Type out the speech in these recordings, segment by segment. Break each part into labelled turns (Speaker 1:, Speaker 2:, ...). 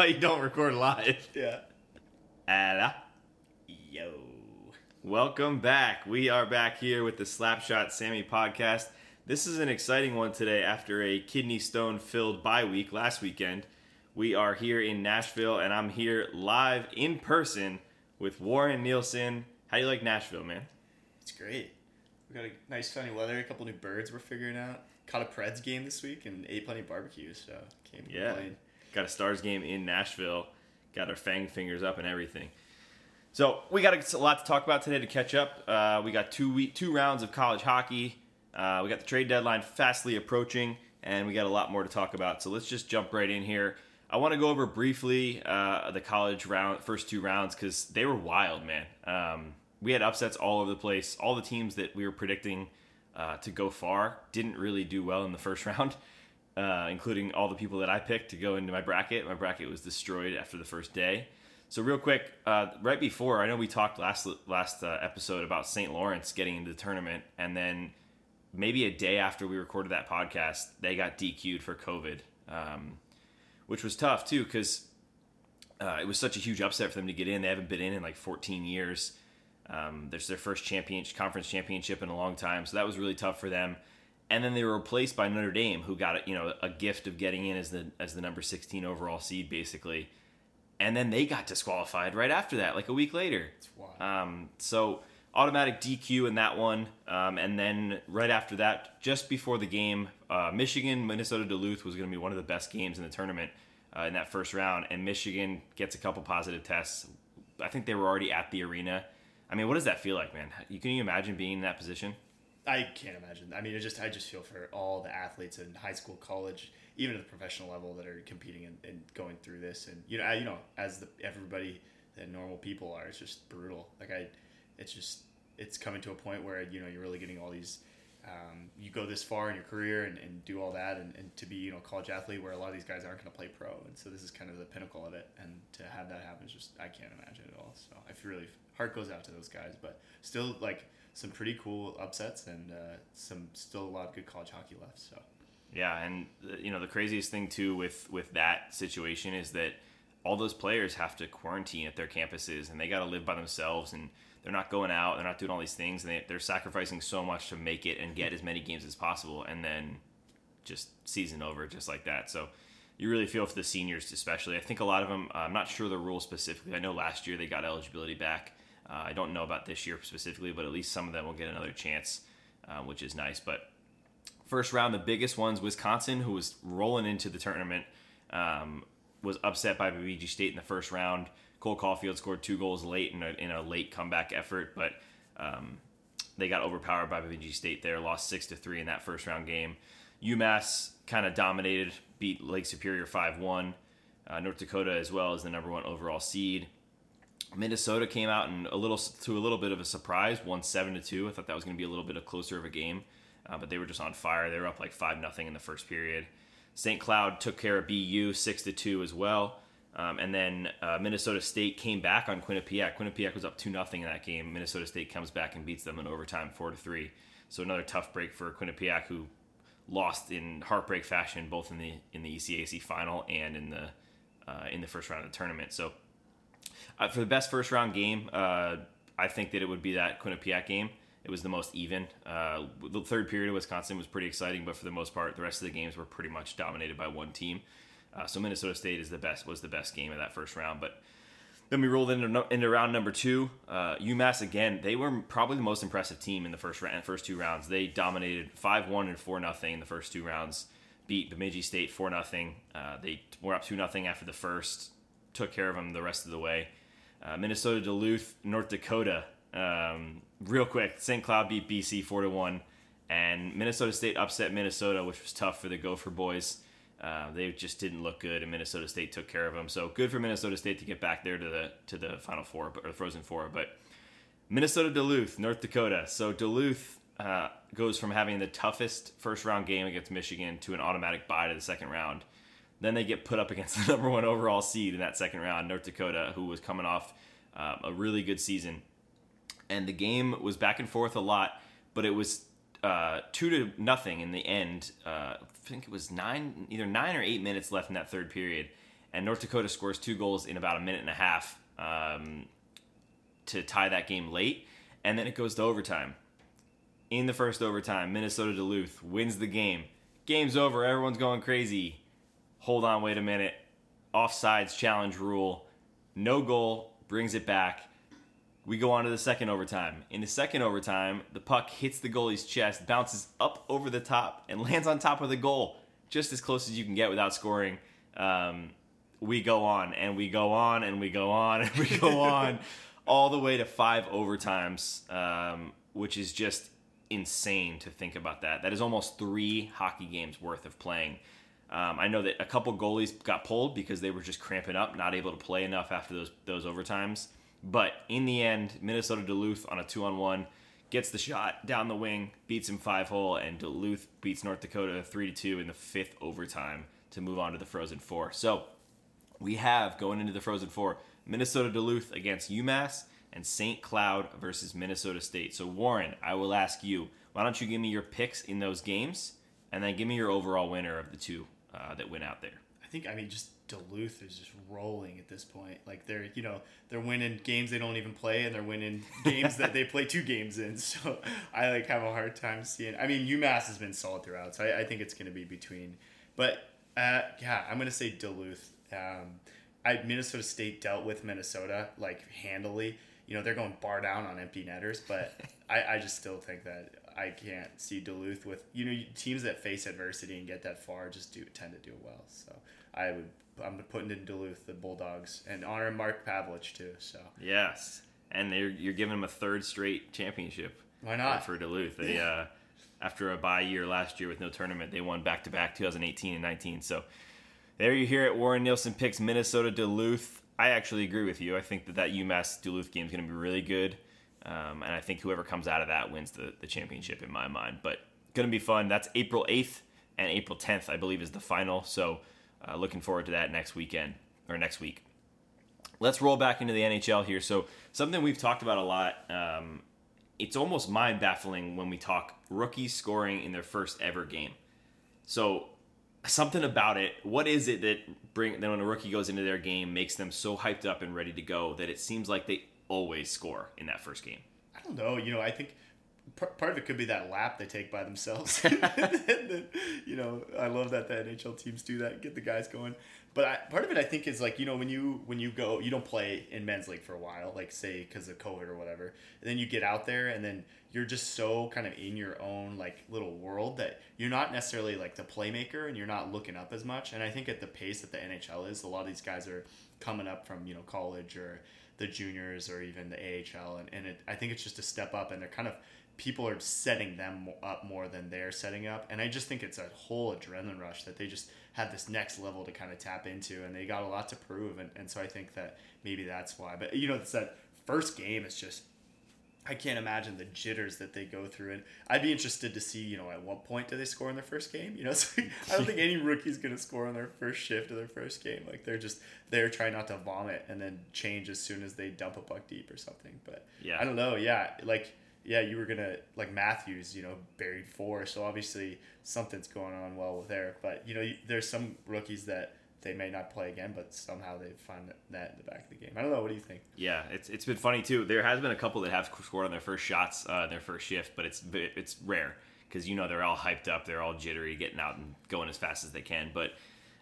Speaker 1: why you don't record live.
Speaker 2: Yeah.
Speaker 1: Ada.
Speaker 2: Yo.
Speaker 1: Welcome back. We are back here with the Slapshot Sammy podcast. This is an exciting one today after a kidney stone filled bye week last weekend. We are here in Nashville and I'm here live in person with Warren Nielsen. How do you like Nashville, man?
Speaker 2: It's great. We got a nice sunny weather, a couple new birds we're figuring out. Caught a Preds game this week and ate plenty of barbecue, so can't
Speaker 1: Yeah.
Speaker 2: complain.
Speaker 1: Got a Stars game in Nashville. Got our fang fingers up and everything. So we got a lot to talk about today to catch up. Uh, we got two week, two rounds of college hockey. Uh, we got the trade deadline fastly approaching, and we got a lot more to talk about. So let's just jump right in here. I want to go over briefly uh, the college round, first two rounds, because they were wild, man. Um, we had upsets all over the place. All the teams that we were predicting uh, to go far didn't really do well in the first round, uh, including all the people that I picked to go into my bracket. My bracket was destroyed after the first day. So real quick, uh, right before I know we talked last last uh, episode about St. Lawrence getting into the tournament, and then maybe a day after we recorded that podcast, they got DQ'd for COVID, um, which was tough too because uh, it was such a huge upset for them to get in. They haven't been in in like 14 years. Um, there's their first champion conference championship in a long time, so that was really tough for them. And then they were replaced by Notre Dame, who got you know a gift of getting in as the as the number 16 overall seed, basically. And then they got disqualified right after that, like a week later. Um, so automatic DQ in that one, um, and then right after that, just before the game, uh, Michigan Minnesota Duluth was going to be one of the best games in the tournament uh, in that first round, and Michigan gets a couple positive tests. I think they were already at the arena. I mean, what does that feel like, man? You can you imagine being in that position?
Speaker 2: I can't imagine. I mean, it just I just feel for all the athletes in high school, college, even at the professional level that are competing and, and going through this. And you know, I, you know, as the everybody that normal people are, it's just brutal. Like I, it's just it's coming to a point where you know you're really getting all these. Um, you go this far in your career and, and do all that, and, and to be you know a college athlete where a lot of these guys aren't going to play pro, and so this is kind of the pinnacle of it. And to have that happen is just I can't imagine it at all. So I feel really heart goes out to those guys, but still like some pretty cool upsets and uh, some still a lot of good college hockey left. So
Speaker 1: Yeah, and uh, you know the craziest thing too with with that situation is that all those players have to quarantine at their campuses and they got to live by themselves and they're not going out, they're not doing all these things, and they, they're sacrificing so much to make it and get as many games as possible, and then just season over just like that. So you really feel for the seniors, especially. I think a lot of them. I'm not sure the rules specifically. I know last year they got eligibility back. Uh, I don't know about this year specifically, but at least some of them will get another chance, uh, which is nice. But first round, the biggest ones, Wisconsin, who was rolling into the tournament, um, was upset by Bemidji State in the first round. Cole Caufield scored two goals late in a, in a late comeback effort, but um, they got overpowered by Bemidji State there, lost six to three in that first round game. UMass kind of dominated, beat Lake Superior five one. Uh, North Dakota as well as the number one overall seed. Minnesota came out and a little to a little bit of a surprise, won seven to two. I thought that was going to be a little bit of closer of a game, uh, but they were just on fire. They were up like five nothing in the first period. St. Cloud took care of BU six to two as well, um, and then uh, Minnesota State came back on Quinnipiac. Quinnipiac was up two nothing in that game. Minnesota State comes back and beats them in overtime four to three. So another tough break for Quinnipiac, who lost in heartbreak fashion both in the in the ECAC final and in the uh, in the first round of the tournament. So uh, for the best first round game, uh, I think that it would be that Quinnipiac game. It was the most even. Uh, the third period of Wisconsin was pretty exciting, but for the most part, the rest of the games were pretty much dominated by one team. Uh, so Minnesota State is the best was the best game of that first round. But then we rolled into into round number two. Uh, UMass again. They were probably the most impressive team in the first round, first two rounds. They dominated five one and four nothing in the first two rounds. Beat Bemidji State four nothing. Uh, they were up two nothing after the first. Took care of them the rest of the way. Uh, Minnesota Duluth, North Dakota. Um, real quick, St. Cloud beat BC four to one, and Minnesota State upset Minnesota, which was tough for the Gopher boys. Uh, they just didn't look good, and Minnesota State took care of them. So good for Minnesota State to get back there to the to the Final Four or the Frozen Four. But Minnesota Duluth, North Dakota. So Duluth uh, goes from having the toughest first round game against Michigan to an automatic bye to the second round. Then they get put up against the number one overall seed in that second round, North Dakota, who was coming off uh, a really good season. And the game was back and forth a lot, but it was uh, two to nothing in the end. Uh, I think it was nine, either nine or eight minutes left in that third period, and North Dakota scores two goals in about a minute and a half um, to tie that game late, and then it goes to overtime. In the first overtime, Minnesota Duluth wins the game. Game's over. Everyone's going crazy. Hold on, wait a minute. Offsides challenge rule. No goal brings it back. We go on to the second overtime. In the second overtime, the puck hits the goalie's chest, bounces up over the top, and lands on top of the goal, just as close as you can get without scoring. Um, we go on and we go on and we go on and we go on all the way to five overtimes, um, which is just insane to think about that. That is almost three hockey games worth of playing. Um, I know that a couple goalies got pulled because they were just cramping up, not able to play enough after those those overtimes. But in the end, Minnesota Duluth on a two on one gets the shot down the wing, beats him five hole, and Duluth beats North Dakota three to two in the fifth overtime to move on to the Frozen Four. So we have going into the Frozen Four Minnesota Duluth against UMass and St. Cloud versus Minnesota State. So Warren, I will ask you, why don't you give me your picks in those games, and then give me your overall winner of the two uh, that went out there.
Speaker 2: I think I mean just Duluth is just rolling at this point. Like they're you know they're winning games they don't even play, and they're winning games that they play two games in. So I like have a hard time seeing. I mean UMass has been solid throughout, so I, I think it's going to be between. But uh, yeah, I'm going to say Duluth. Um, I Minnesota State dealt with Minnesota like handily. You know they're going bar down on empty netters, but I, I just still think that I can't see Duluth with you know teams that face adversity and get that far just do tend to do well. So I would I'm putting in Duluth the Bulldogs and honor Mark Pavelich too. So
Speaker 1: yes, and you're you're giving them a third straight championship.
Speaker 2: Why not
Speaker 1: for Duluth? They yeah. uh, after a bye year last year with no tournament, they won back to back 2018 and 19. So there you hear it. Warren Nielsen picks Minnesota Duluth. I actually agree with you. I think that that UMass Duluth game is going to be really good. Um, and I think whoever comes out of that wins the, the championship in my mind. But going to be fun. That's April 8th and April 10th, I believe, is the final. So uh, looking forward to that next weekend or next week. Let's roll back into the NHL here. So something we've talked about a lot. Um, it's almost mind baffling when we talk rookies scoring in their first ever game. So something about it. What is it that bring then when a rookie goes into their game makes them so hyped up and ready to go that it seems like they always score in that first game?
Speaker 2: I don't know. You know, I think part of it could be that lap they take by themselves. you know, I love that the NHL teams do that, get the guys going. But I, part of it, I think, is like you know when you when you go, you don't play in men's league for a while, like say because of COVID or whatever, and then you get out there and then you're just so kind of in your own like little world that you're not necessarily like the playmaker and you're not looking up as much. And I think at the pace that the NHL is, a lot of these guys are coming up from you know college or the juniors or even the AHL, and, and it, I think it's just a step up, and they're kind of people are setting them up more than they're setting up, and I just think it's a whole adrenaline rush that they just have this next level to kind of tap into, and they got a lot to prove, and, and so I think that maybe that's why. But you know, it's that first game is just I can't imagine the jitters that they go through, and I'd be interested to see, you know, at what point do they score in their first game? You know, so I don't think any rookie's gonna score on their first shift of their first game. Like they're just they're trying not to vomit and then change as soon as they dump a puck deep or something. But yeah, I don't know. Yeah, like yeah, you were gonna like Matthews, you know, buried four, so obviously something's going on well with there. But you know, there's some rookies that they may not play again, but somehow they find that in the back of the game. I don't know. What do you think?
Speaker 1: Yeah, it's it's been funny too. There has been a couple that have scored on their first shots, uh, their first shift, but it's it's rare because you know they're all hyped up, they're all jittery, getting out and going as fast as they can. But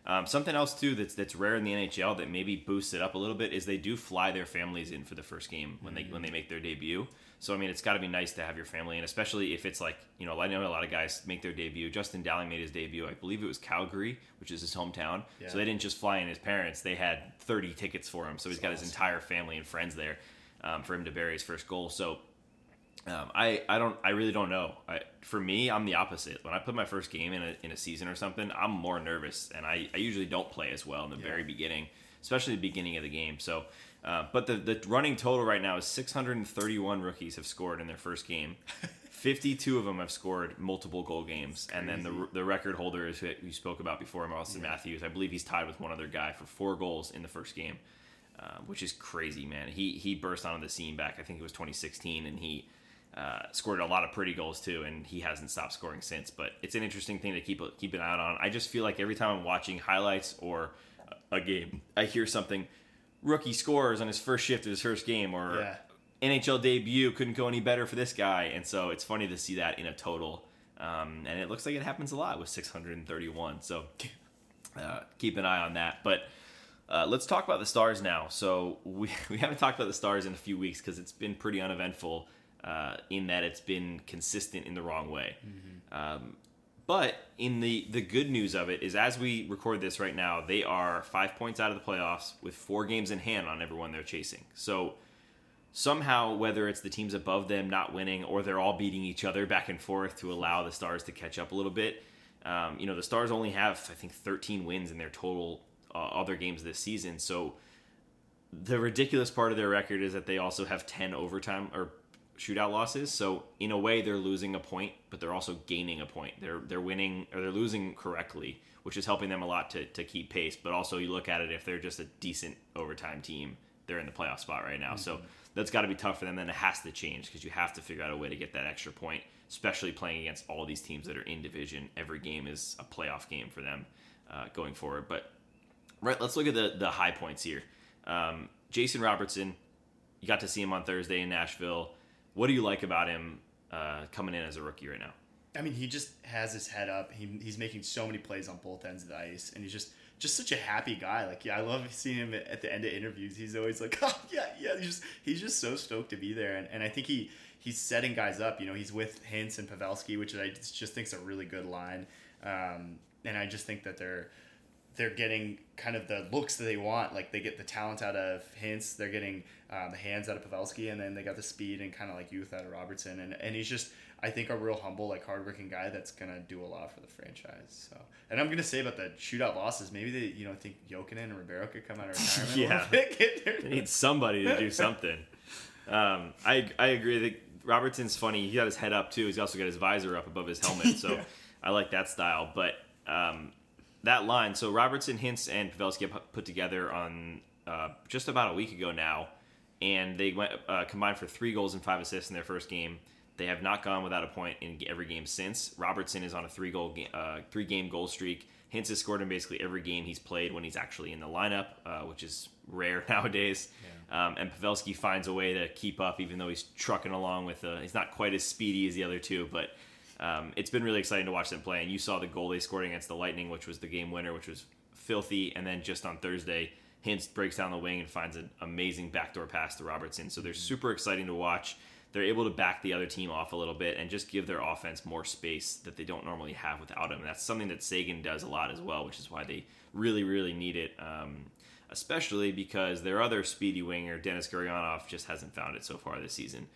Speaker 1: um, something else too that's that's rare in the NHL that maybe boosts it up a little bit is they do fly their families in for the first game when mm-hmm. they when they make their debut. So I mean, it's got to be nice to have your family, and especially if it's like you know, I know a lot of guys make their debut. Justin Dowling made his debut, I believe it was Calgary, which is his hometown. Yeah. So they didn't just fly in his parents; they had 30 tickets for him. So he's got his entire family and friends there um, for him to bury his first goal. So um, I I don't I really don't know. I, for me, I'm the opposite. When I put my first game in a in a season or something, I'm more nervous, and I, I usually don't play as well in the yeah. very beginning, especially the beginning of the game. So uh, but the, the running total right now is 631 rookies have scored in their first game. 52 of them have scored multiple goal games, and then the, the record holder is who you spoke about before, Austin yeah. Matthews. I believe he's tied with one other guy for four goals in the first game, uh, which is crazy, man. He he burst onto the scene back. I think it was 2016, and he uh, scored a lot of pretty goals too, and he hasn't stopped scoring since. But it's an interesting thing to keep keep an eye on. I just feel like every time I'm watching highlights or a game, I hear something, rookie scores on his first shift of his first game, or
Speaker 2: Yeah.
Speaker 1: NHL debut couldn't go any better for this guy, and so it's funny to see that in a total. Um, and it looks like it happens a lot with 631. So uh, keep an eye on that. But uh, let's talk about the stars now. So we, we haven't talked about the stars in a few weeks because it's been pretty uneventful uh, in that it's been consistent in the wrong way. Um, but in the the good news of it is, as we record this right now, they are five points out of the playoffs with four games in hand on everyone they're chasing. So somehow, whether it's the teams above them not winning or they're all beating each other back and forth to allow the Stars to catch up a little bit, um, you know, the Stars only have, I think, 13 wins in their total uh, other games this season. So the ridiculous part of their record is that they also have 10 overtime or shootout losses. So in a way, they're losing a point, but they're also gaining a point. They're they're winning or they're losing correctly, which is helping them a lot to, to keep pace. But also, you look at it if they're just a decent overtime team, they're in the playoff spot right now. So that's got to be tough for them. Then it has to change because you have to figure out a way to get that extra point, especially playing against all these teams that are in division. Every game is a playoff game for them uh, going forward. But right, let's look at the the high points here. Um, Jason Robertson, you got to see him on Thursday in Nashville. What do you like about him uh, coming in as a rookie right now?
Speaker 2: I mean, he just has his head up. He, he's making so many plays on both ends of the ice, and he's just just such a happy guy. Like, yeah, I love seeing him at, the end of interviews. He's always like, oh, yeah, yeah. He's just he's just so stoked to be there, and, and I think he he's setting guys up. You know, he's with Hintz and Pavelski, which I just think is a really good line, um, and I just think that they're they're getting kind of the looks that they want. Like they get the talent out of Hintz, they're getting um, the hands out of Pavelski, and then they got the speed and kind of like youth out of Robertson. And, and he's just, I think, a real humble, like hardworking guy that's gonna do a lot for the franchise. So, and I'm gonna say about the shootout losses, maybe they, you know, think Jokinen and Ribeiro could come out of retirement.
Speaker 1: Yeah.
Speaker 2: bit,
Speaker 1: They need somebody to do something. Um, I I agree. that Robertson's funny. He got his head up too. He's also got his visor up above his helmet. So
Speaker 2: Yeah.
Speaker 1: I like that style. But um, that line. So Robertson, Hintz, and Pavelski pu- put together on uh, just about a week ago now, and they went uh, combined for three goals and five assists in their first game. They have not gone without a point in every game since. Robertson is on a three goal uh, three game goal streak. Hintz has scored in basically every game he's played when he's actually in the lineup, uh, which is rare nowadays. Um, and Pavelski finds a way to keep up, even though he's trucking along with. Uh, he's not quite as speedy as the other two, but um, it's been really exciting to watch them play. And you saw the goal they scored against the Lightning, which was the game winner, which was filthy. And then just on Thursday, Hintz breaks down the wing and finds an amazing backdoor pass to Robertson. So they're super exciting to watch. They're able to back the other team off a little bit and just give their offense more space that they don't normally have without him. And that's something that Seguin does a lot as well, which is why they really, really need it. Um, especially because their other speedy winger, Dennis Gurianov, just hasn't found it so far this season.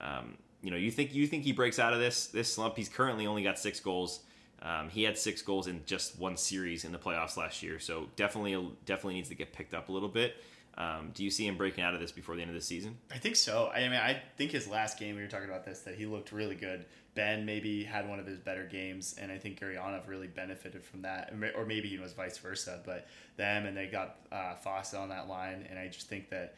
Speaker 1: Um, you know, you think you think he breaks out of this this slump? He's currently only got six goals. Um, he had six goals in just one series in the playoffs last year, so definitely definitely needs to get picked up a little bit. Um, do you see him breaking out of this before the end of the season?
Speaker 2: I think so. I mean, I think his last game we were talking about this that he looked really good. Benn maybe had one of his better games, and I think Gurianov really benefited from that, or maybe it was vice versa. But them and they got uh, Faksa on that line, and I just think that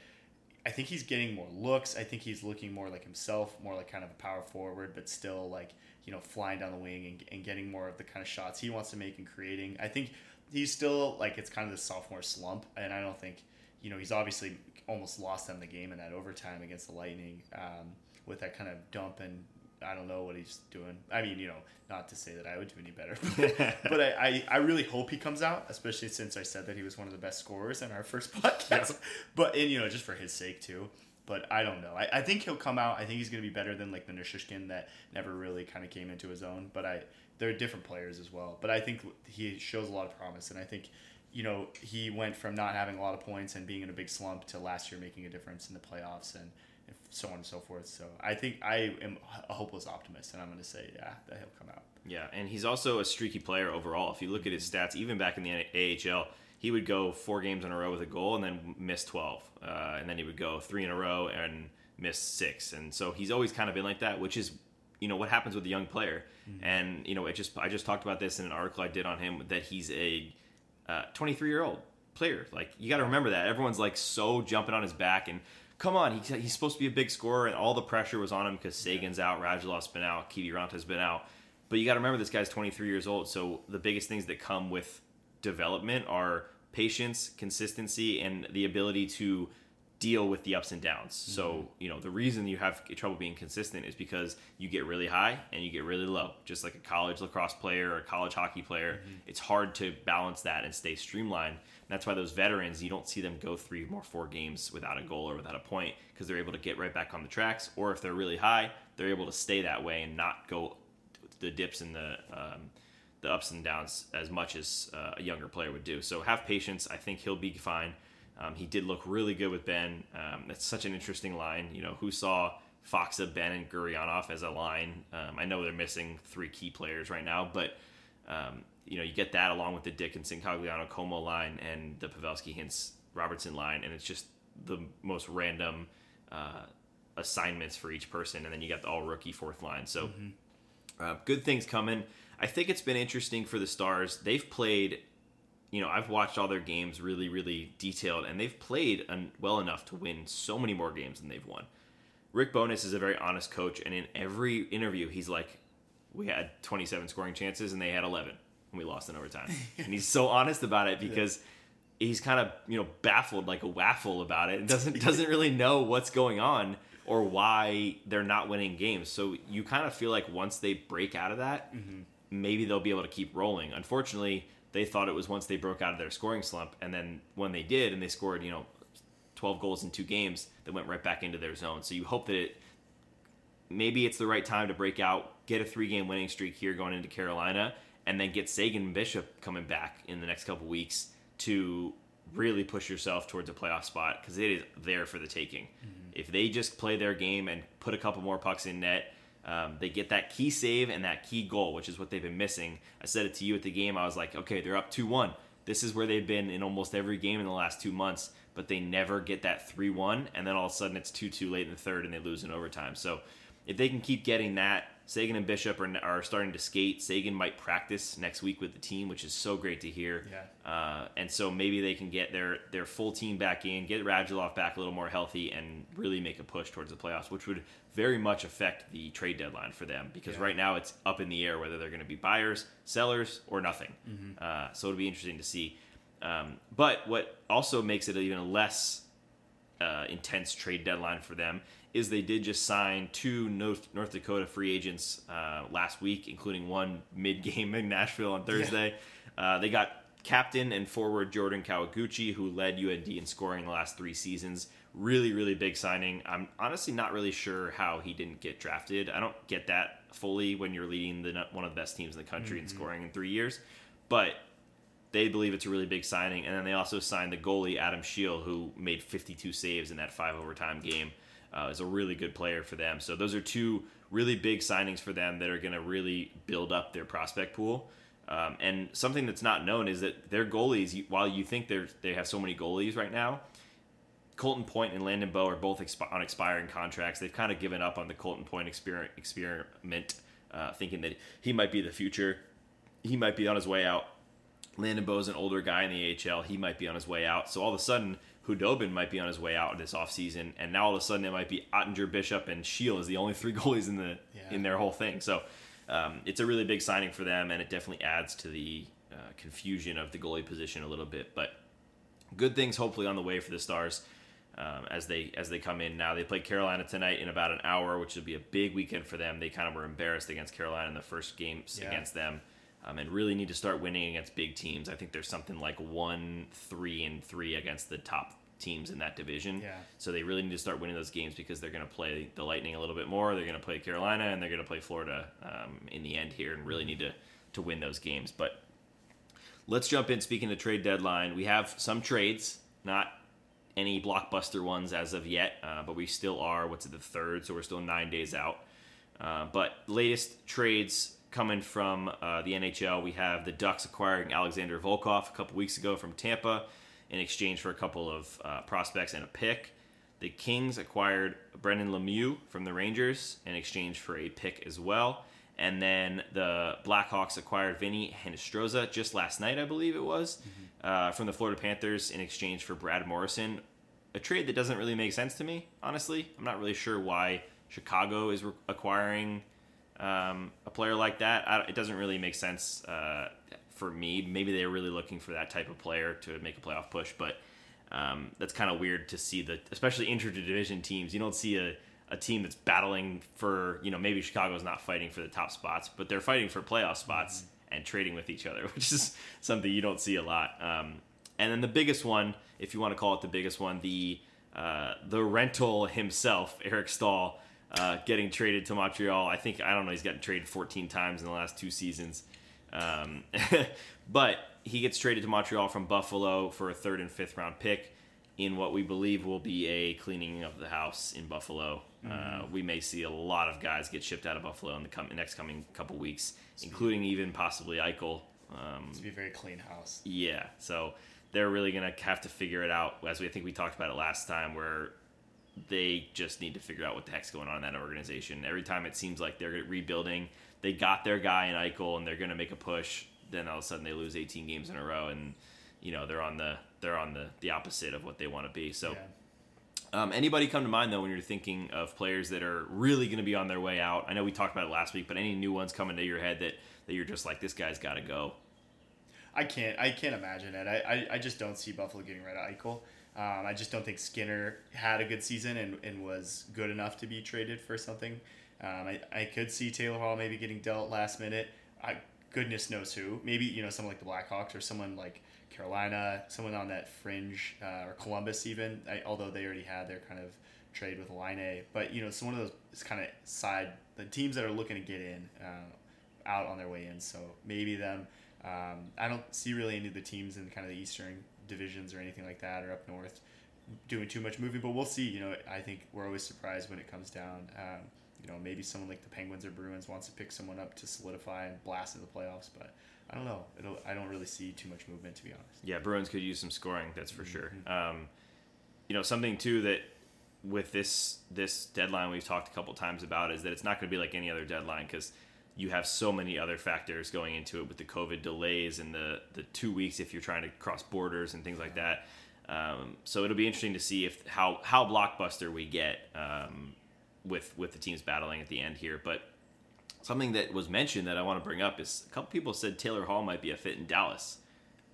Speaker 2: I think he's getting more looks. I think he's looking more like himself, more like kind of a power forward, but still like you know flying down the wing and, and getting more of the kind of shots he wants to make and creating. I think he's still like it's kind of the sophomore slump, and I don't think you know he's obviously almost lost them the game in that overtime against the Lightning um, with that kind of dump and. I don't know what he's doing. I mean, you know, not to say that I would do any better, but I, I, I really hope he comes out, especially since I said that he was one of the best scorers in our first podcast. But and you know, just for his sake too. But I don't know. I, I think he'll come out. I think he's going to be better than like the Nichushkin that never really kind of came into his own. But I they're different players as well. But I think he shows a lot of promise, and I think you know he went from not having a lot of points and being in a big slump to last year making a difference in the playoffs and so on and so forth. So I think I am a hopeless optimist, and I'm going to say yeah that he'll come out.
Speaker 1: Yeah, and he's also a streaky player overall. If you look at his stats, even back in the AHL, he would go four games in a row with a goal and then miss 12. Uh, and then he would go three in a row and miss six. And so he's always kind of been like that, which is, you know, what happens with a young player. Mm-hmm. And, you know, it just I just talked about this in an article I did on him that he's a 23 uh, year old player. Like, you got to remember that. Everyone's like so jumping on his back and come on, he, he's supposed to be a big scorer, and all the pressure was on him because Seguin's out, Radulov's been out, Kiviranta's been out. But you got to remember this guy's 23 years old, so the biggest things that come with development are patience, consistency, and the ability to deal with the ups and downs. Mm-hmm. So, you know, the reason you have trouble being consistent is because you get really high and you get really low. Just like a college lacrosse player or a college hockey player, mm-hmm. it's hard to balance that and stay streamlined. That's why those veterans, you don't see them go three more four games without a goal or without a point because they're able to get right back on the tracks. Or if they're really high, they're able to stay that way and not go the dips and the um, the ups and downs as much as uh, a younger player would do. So have patience. I think he'll be fine. Um, he did look really good with Benn. Um, that's such an interesting line. You know, who saw Faksa, Benn, and Gurianov as a line? Um, I know they're missing three key players right now, but um, you know, you get that along with the Dickinson, Cogliano, Comeau line and the Pavelski, Hintz, Robertson line, and it's just the most random uh, assignments for each person. And then you got the all rookie fourth line. So mm-hmm. uh, good things coming. I think it's been interesting for the Stars. They've played you know, I've watched all their games really, really detailed, and they've played well enough to win so many more games than they've won. Rick Bowness is a very honest coach, and in every interview, he's like, "We had 27 scoring chances, and they had 11, and we lost in overtime." and he's so honest about it because yeah. he's kind of you know baffled, like a waffle about it, and doesn't doesn't really know what's going on or why they're not winning games. So you kind of feel like once they break out of that, mm-hmm. maybe they'll be able to keep rolling. Unfortunately they thought it was once they broke out of their scoring slump, and then when they did, and they scored, you know, 12 goals in two games, they went right back into their zone. So you hope that it maybe it's the right time to break out, get a three game winning streak here going into Carolina, and then get Seguin and Bishop coming back in the next couple weeks to really push yourself towards a playoff spot because it is there for the taking. Mm-hmm. If they just play their game and put a couple more pucks in net, um, they get that key save and that key goal, which is what they've been missing. I said it to you at the game. I was like, okay, they're up 2 1. This is where they've been in almost every game in the last two months, but they never get that 3 1, and then all of a sudden it's 2 2 late in the third and they lose in overtime. So if they can keep getting that, Seguin and Bishop are, are starting to skate. Seguin might practice next week with the team, which is so great to hear. Yeah. Uh, and so maybe they can get their, their full team back in, get Radulov back a little more healthy, and really make a push towards the playoffs, which would very much affect the trade deadline for them because yeah. right now it's up in the air whether they're going to be buyers, sellers, or nothing. Mm-hmm. Uh, so it'll be interesting to see. Um, but what also makes it even a less uh, intense trade deadline for them is they did just sign two North, North Dakota free agents uh, last week, including one mid game in Nashville on Thursday. Yeah. Uh, they got captain and forward Jordan Kawaguchi, who led UND in scoring the last three seasons really, really big signing. I'm honestly not really sure how he didn't get drafted. I don't get that fully when you're leading the one of the best teams in the country mm-hmm. and scoring in three years, but they believe it's a really big signing. And then they also signed the goalie Adam Scheel, who made 52 saves in that five overtime game. Uh, is a really good player for them. So those are two really big signings for them that are going to really build up their prospect pool. Um, and something that's not known is that their goalies, while you think they're they have so many goalies right now, Colton Point and Landon Bow are both expi- on expiring contracts. They've kind of given up on the Colton Point exper- experiment, uh, thinking that he might be the future. He might be on his way out. Landon Bow is an older guy in the AHL. He might be on his way out. So all of a sudden, Khudobin might be on his way out this offseason. And now all of a sudden, it might be Oettinger, Bishop, and Scheel is the only three goalies in the yeah. in their whole thing. So um, it's a really big signing for them, and it definitely adds to the uh, confusion of the goalie position a little bit. But good things hopefully on the way for the Stars um, as they as they come in now. They play Carolina tonight in about an hour, which will be a big weekend for them. They kind of were embarrassed against Carolina in the first games yeah. against them, um, and really need to start winning against big teams. I think there's something like one, three, and three against the top teams in that division. Yeah. So they really need to start winning those games because they're going to play the Lightning a little bit more. They're going to play Carolina and they're going to play Florida um, in the end here, and really need to to win those games. But let's jump in. Speaking of trade deadline, we have some trades, not any blockbuster ones as of yet, uh, but we still are. What's it, the third? So we're still nine days out. Uh, but latest trades coming from uh, the NHL, we have the Ducks acquiring Alexander Volkov a couple weeks ago from Tampa in exchange for a couple of uh, prospects and a pick. The Kings acquired Brendan Lemieux from the Rangers in exchange for a pick as well. And then the Blackhawks acquired Vinny Hinostroza just last night, I believe it was, mm-hmm. uh, from the Florida Panthers in exchange for Brad Morrison. A trade that doesn't really make sense to me, honestly. I'm not really sure why Chicago is re- acquiring um, a player like that. I, it doesn't really make sense uh, for me. Maybe they're really looking for that type of player to make a playoff push, but um, that's kind of weird to see the, especially inter-division teams. You don't see a, a team that's battling for, you know, maybe Chicago's not fighting for the top spots, but they're fighting for playoff spots mm-hmm. and trading with each other, which is something you don't see a lot. Um, and then the biggest one, if you want to call it the biggest one, the uh, the rental himself, Eric Staal, uh, getting traded to Montreal. I think I don't know. He's gotten traded 14 times in the last two seasons, um, but he gets traded to Montreal from Buffalo for a third and fifth round pick in what we believe will be a cleaning of the house in Buffalo. Uh, mm-hmm. Uh, we may see a lot of guys get shipped out of Buffalo in the com- next coming couple weeks, it's including even possibly Eichel.
Speaker 2: Um, it's be a very clean house.
Speaker 1: Yeah, so they're really going to have to figure it out, as we I think we talked about it last time, where they just need to figure out what the heck's going on in that organization. Every time it seems like they're rebuilding, they got their guy in Eichel and they're going to make a push. Then all of a sudden they lose 18 games in a row, and you know they're on the they're on the the opposite of what they want to be. So. Yeah. Um, anybody come to mind though when you're thinking of players that are really going to be on their way out? I know we talked about it last week, but any new ones coming to your head that, that you're just like this guy's got to go?
Speaker 2: I can't. I can't imagine it. I, I, I just don't see Buffalo getting rid of Eichel. Um, I just don't think Skinner had a good season and, and was good enough to be traded for something. Um, I, I could see Taylor Hall maybe getting dealt last minute. I, goodness knows who. Maybe you know someone like the Blackhawks or someone like Carolina, someone on that fringe uh, or Columbus even. I, although they already had their kind of trade with Laine, but you know, it's one of those kind of side the teams that are looking to get in uh, out on their way in. So maybe them. Um, I don't see really any of the teams in kind of the Eastern divisions or anything like that, or up north, doing too much moving. But we'll see. You know, I think we're always surprised when it comes down. Um, you know, maybe someone like the Penguins or Bruins wants to pick someone up to solidify and blast into the playoffs, but I don't know. It'll, I don't really see too much movement, to be honest.
Speaker 1: Yeah, Bruins could use some scoring. That's for mm-hmm. sure. Um, you know, something too that with this this deadline we've talked a couple times about is that it's not going to be like any other deadline because you have so many other factors going into it with the COVID delays and the the two weeks if you're trying to cross borders and things like that. Um, so it'll be interesting to see if how how blockbuster we get um, with with the teams battling at the end here. But something that was mentioned that I want to bring up is a couple people said Taylor Hall might be a fit in Dallas.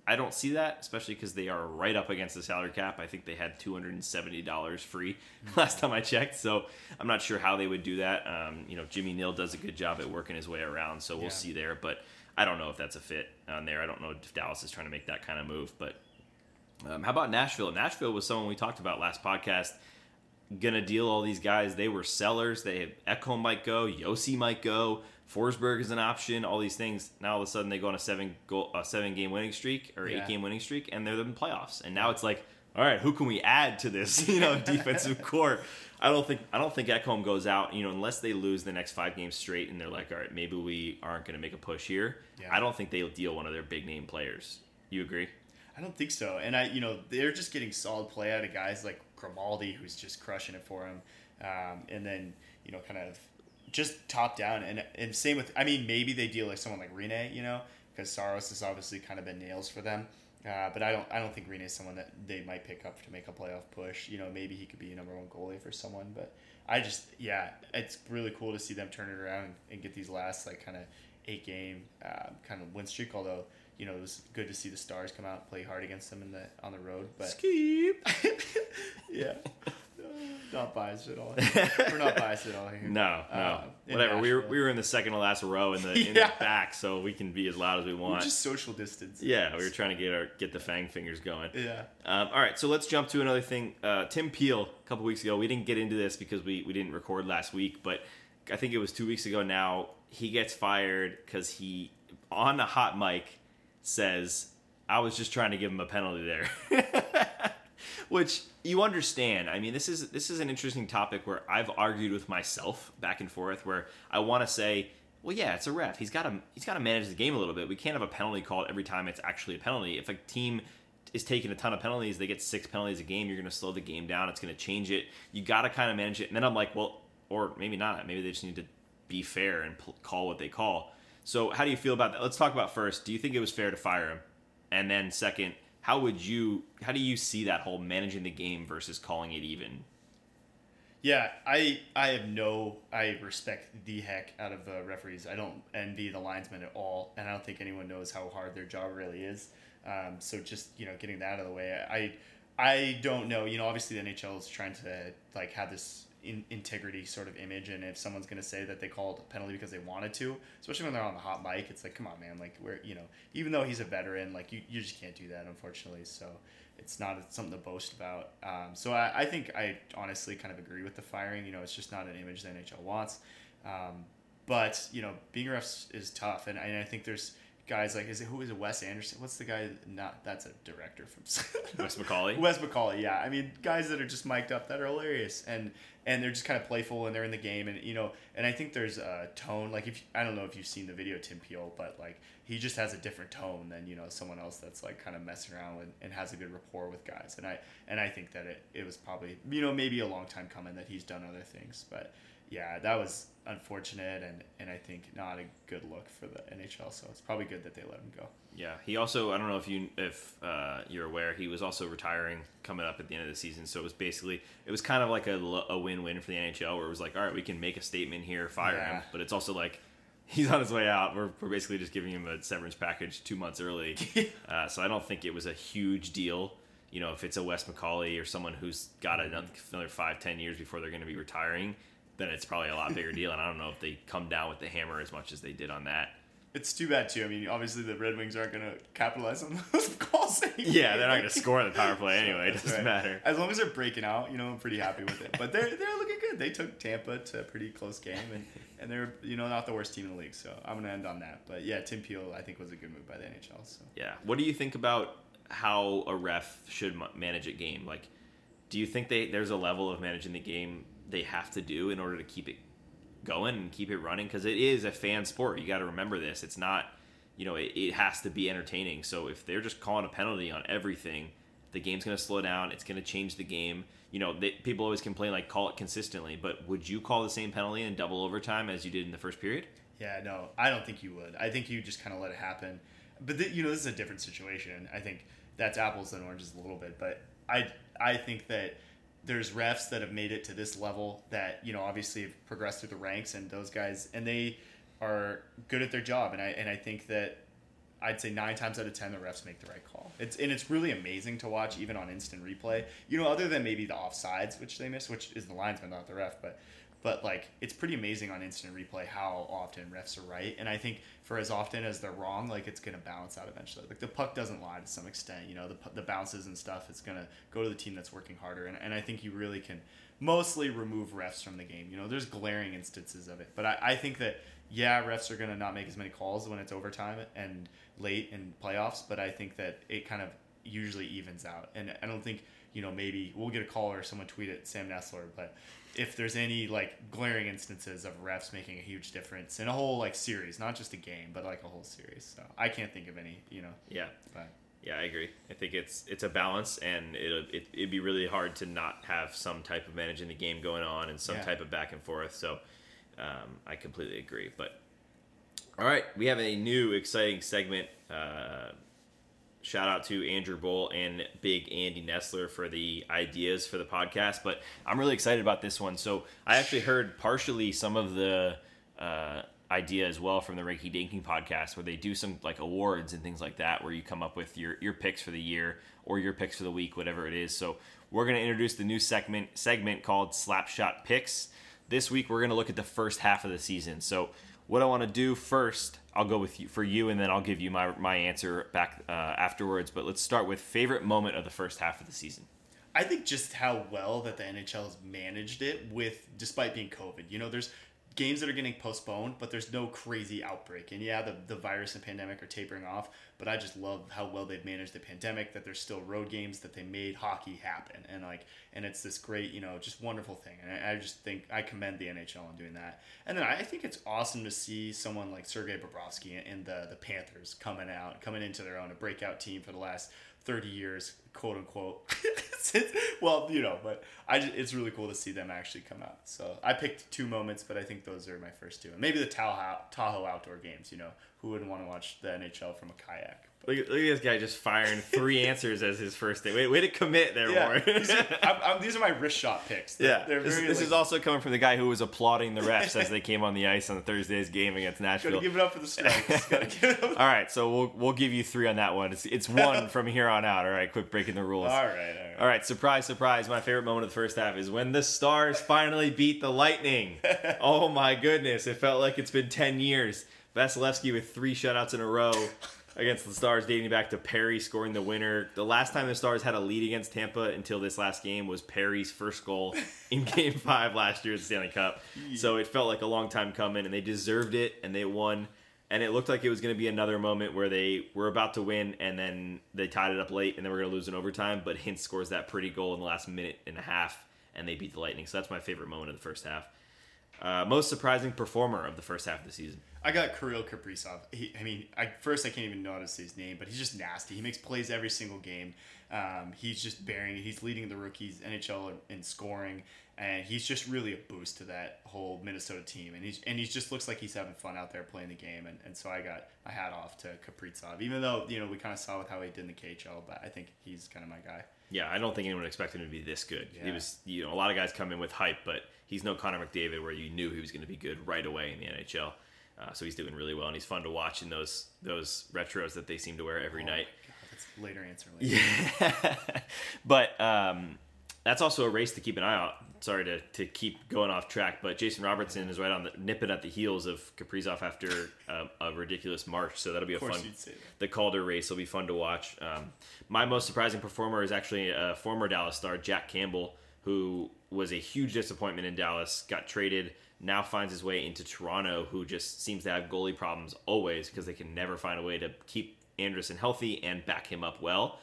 Speaker 1: I don't see that, especially because they are right up against the salary cap. I think they had two hundred and seventy dollars free last time I checked, so I'm not sure how they would do that. Um, you know, Jimmy Nill does a good job at working his way around, so we'll yeah. see there. But I don't know if that's a fit on there. I don't know if Dallas is trying to make that kind of move. But um, how about Nashville? Nashville was someone we talked about last podcast. Gonna deal all these guys. They were sellers. They Ekholm might go, Josi might go. Forsberg is an option. All these things. Now all of a sudden they go on a seven goal, a seven game winning streak or yeah. eight game winning streak, and they're in the playoffs. And now it's like, all right, who can we add to this? You know, defensive core. I don't think I don't think Ekholm goes out. You know, unless they lose the next five games straight, and they're like, all right, maybe we aren't going to make a push here. Yeah. I don't think they'll deal one of their big name players. You agree?
Speaker 2: I don't think so. And I, you know, they're just getting solid play out of guys like Grimaldi, who's just crushing it for him, um, and then you know, kind of just top down. And and same with, I mean, maybe they deal like someone like Rinne, you know, because Saros has obviously kind of been nails for them. Uh, but I don't, I don't think Rinne is someone that they might pick up to make a playoff push. You know, maybe he could be a number one goalie for someone. But I just, yeah, it's really cool to see them turn it around and, get these last like kind of eight game uh, kind of win streak. Although you know, it was good to see the Stars come out and play hard against them in the on the road. But
Speaker 1: Skip.
Speaker 2: yeah, not biased at all. We're not biased at all here.
Speaker 1: No, no, uh, whatever. We were we were in the second to last row in the in the back, so we can be as loud as we want.
Speaker 2: We're just social distance.
Speaker 1: Yeah, we were trying to get our get the fang fingers going.
Speaker 2: Yeah.
Speaker 1: Um, all right, so let's jump to another thing. Uh, Tim Peel, a couple weeks ago, we didn't get into this because we we didn't record last week, but I think it was two weeks ago now. He gets fired because he on a hot mic says, I was just trying to give him a penalty there. Which you understand. I mean, this is this is an interesting topic where I've argued with myself back and forth where I want to say, well, yeah, it's a ref. He's got to he's got to manage the game a little bit. We can't have a penalty called every time it's actually a penalty. If a team is taking a ton of penalties, they get six penalties a game. You're going to slow the game down. It's going to change it. You got to kind of manage it. And then I'm like, well, or maybe not. Maybe they just need to be fair and call what they call. So how do you feel about that? Let's talk about first. Do you think it was fair to fire him? And then second, how would you how do you see that whole managing the game versus calling it even?
Speaker 2: Yeah, I I have no I respect the heck out of the referees. I don't envy the linesmen at all, and I don't think anyone knows how hard their job really is. Um, so just you know getting that out of the way, I I don't know. You know, obviously the NHL is trying to like have this in, integrity sort of image, and if someone's going to say that they called a penalty because they wanted to, especially when they're on the hot mic, it's like, come on, man, like we're you know, even though he's a veteran, like you, you just can't do that, unfortunately. So it's not something to boast about. Um, so I, I think I honestly kind of agree with the firing. You know, it's just not an image the NHL wants. Um, but you know, being a ref is tough, and, and I think there's guys like is it who is it Wes Anderson? What's the guy? Not that's a director from
Speaker 1: Wes McCauley.
Speaker 2: Wes McCauley, yeah. I mean, guys that are just mic'd up that are hilarious and and they're just kind of playful and they're in the game and you know and I think there's a tone like if I don't know if you've seen the video Tim Peel, but like he just has a different tone than you know someone else that's like kind of messing around with and has a good rapport with guys and I and I think that it it was probably you know maybe a long time coming that he's done other things, but yeah, that was unfortunate and, and I think not a good look for the NHL. So it's probably good that they let him go.
Speaker 1: Yeah, he also I don't know if you if uh, you're aware he was also retiring coming up at the end of the season. So it was basically it was kind of like a, a win win for the NHL where it was like all right we can make a statement here fire yeah. him, but it's also like he's on his way out. We're, we're basically just giving him a severance package two months early. uh, so I don't think it was a huge deal. You know, if it's a Wes McCauley or someone who's got another five, ten years before they're going to be retiring, then it's probably a lot bigger deal. And I don't know if they come down with the hammer as much as they did on that.
Speaker 2: It's too bad too. I mean, obviously the Red Wings aren't going to capitalize on those calls.
Speaker 1: Anyway. Yeah, they're not going to score the power play anyway. It doesn't right. matter.
Speaker 2: As long as they're breaking out, you know, I'm pretty happy with it. But they're they're looking good. They took Tampa to a pretty close game, and and they're you know not the worst team in the league. So I'm going to end on that. But yeah, Tim Peel I think was a good move by the NHL. So
Speaker 1: yeah, what do you think about how a ref should manage a game? Like, do you think they there's a level of managing the game they have to do in order to keep it going and keep it running because it is a fan sport. You got to remember this. It's not, you know, it, it, has to be entertaining. So if they're just calling a penalty on everything, the game's going to slow down. It's going to change the game. You know, they, people always complain like call it consistently, but would you call the same penalty in double overtime as you did in the first period?
Speaker 2: Yeah, no, I don't think you would. I think you just kind of let it happen. But you know, this is a different situation. I think that's apples and oranges a little bit, but I I think that there's refs that have made it to this level that you know obviously have progressed through the ranks and those guys and they are good at their job and I and I think that I'd say nine times out of ten the refs make the right call. It's and it's really amazing to watch even on instant replay. You know, other than maybe the offsides which they miss, which is the linesman not the ref, but but like it's pretty amazing on instant replay how often refs are right and i think for as often as they're wrong like it's going to balance out eventually. Like the puck doesn't lie to some extent you know the, the bounces and stuff it's going to go to the team that's working harder and, and i think you really can mostly remove refs from the game you know there's glaring instances of it but i, I think that yeah refs are going to not make as many calls when it's overtime and late in playoffs but i think that it kind of usually evens out and i don't think you know maybe we'll get a call or someone tweet at sam nestler but if there's any like glaring instances of refs making a huge difference in a whole like series, not just a game, but like a whole series. So I can't think of any, you know.
Speaker 1: Yeah. But. Yeah, I agree. I think it's it's a balance, and it it it'd be really hard to not have some type of managing the game going on and some yeah. type of back and forth. So um, I completely agree. But all right, we have a new exciting segment. Uh, shout out to Andrew Bull and Big Andy Nestler for the ideas for the podcast. But I'm really excited about this one. So I actually heard partially some of the uh, idea as well from the Rinky Dinking podcast, where they do some like awards and things like that, where you come up with your your picks for the year or your picks for the week, whatever it is. So we're going to introduce the new segment segment called Slapshot Picks. This week we're going to look at the first half of the season. So what I want to do first, I'll go with you for you, and then I'll give you my my answer back uh, afterwards. But let's start with favorite moment of the first half of the season.
Speaker 2: I think just how well that the NHL has managed it with, despite being COVID. You know, there's games that are getting postponed, but there's no crazy outbreak. And yeah, the, the virus and pandemic are tapering off, but I just love how well they've managed the pandemic, that there's still road games, that they made hockey happen. And like, and it's this great, you know, just wonderful thing. And I, I just think I commend the NHL on doing that. And then I think it's awesome to see someone like Sergei Bobrovsky and the, the Panthers coming out, coming into their own, a breakout team for the last 30 years, quote unquote. well, you know, but I just, it's really cool to see them actually come out. So I picked two moments, but I think those are my first two. And maybe the Tahoe, Tahoe outdoor games, you know, who wouldn't want to watch the NHL from a kayak?
Speaker 1: Look at, look at this guy just firing three answers as his first day. Way, way to commit there,
Speaker 2: Yeah,
Speaker 1: Warren.
Speaker 2: these are, I'm, I'm, these are my wrist shot picks. They're-
Speaker 1: Yeah,
Speaker 2: they're
Speaker 1: this,
Speaker 2: very,
Speaker 1: this
Speaker 2: like,
Speaker 1: is also coming from the guy who was applauding the refs as they came on the ice on Thursday's game against Nashville.
Speaker 2: Gotta give it up for the strikes. Gotta give it up.
Speaker 1: All right, so we'll we'll give you three on that one. It's it's one from here on out. All right, quit breaking the rules.
Speaker 2: All right, all right.
Speaker 1: All right, surprise, surprise. My favorite moment of the first half is when the Stars finally beat the Lightning. Oh my goodness, it felt like it's been 10 years. Vasilevskiy with three shutouts in a row against the Stars, dating back to Perry scoring the winner. The last time the Stars had a lead against Tampa until this last game was Perry's first goal in Game 5 last year at the Stanley Cup. So it felt like a long time coming, and they deserved it, and they won. And it looked like it was going to be another moment where they were about to win, and then they tied it up late, and then we're going to lose in overtime. But Hintz scores that pretty goal in the last minute and a half, and they beat the Lightning. So that's my favorite moment of the first half. Uh, most surprising performer of the first half of the season.
Speaker 2: I got Kirill Kaprizov. He, I mean, I, first I can't even notice his name, but he's just nasty. He makes plays every single game. Um, he's just bearing. He's leading the rookies NHL in, in scoring, and he's just really a boost to that whole Minnesota team. And he's and he just looks like he's having fun out there playing the game. And, and so I got my hat off to Kaprizov, even though you know we kind of saw with how he did in the KHL, but I think he's kind of my guy.
Speaker 1: Yeah, I don't think anyone expected him to be this good. He was, you know, a lot of guys come in with hype, but he's no Connor McDavid where you knew he was going to be good right away in the NHL. Uh, so he's doing really well, and he's fun to watch in those those retros that they seem to wear every night.
Speaker 2: God, that's later answer. Later.
Speaker 1: Yeah. but um, that's also a race to keep an eye out. Sorry to, to keep going off track, but Jason Robertson is right on the nipping at the heels of Kaprizov after uh, a ridiculous March. So that'll be a fun.
Speaker 2: you'd say that.
Speaker 1: The Calder race will be fun to watch. Um, my most surprising performer is actually a former Dallas star, Jack Campbell, who was a huge disappointment in Dallas, got traded, now finds his way into Toronto, who just seems to have goalie problems always because they can never find a way to keep Andersen healthy and back him up well.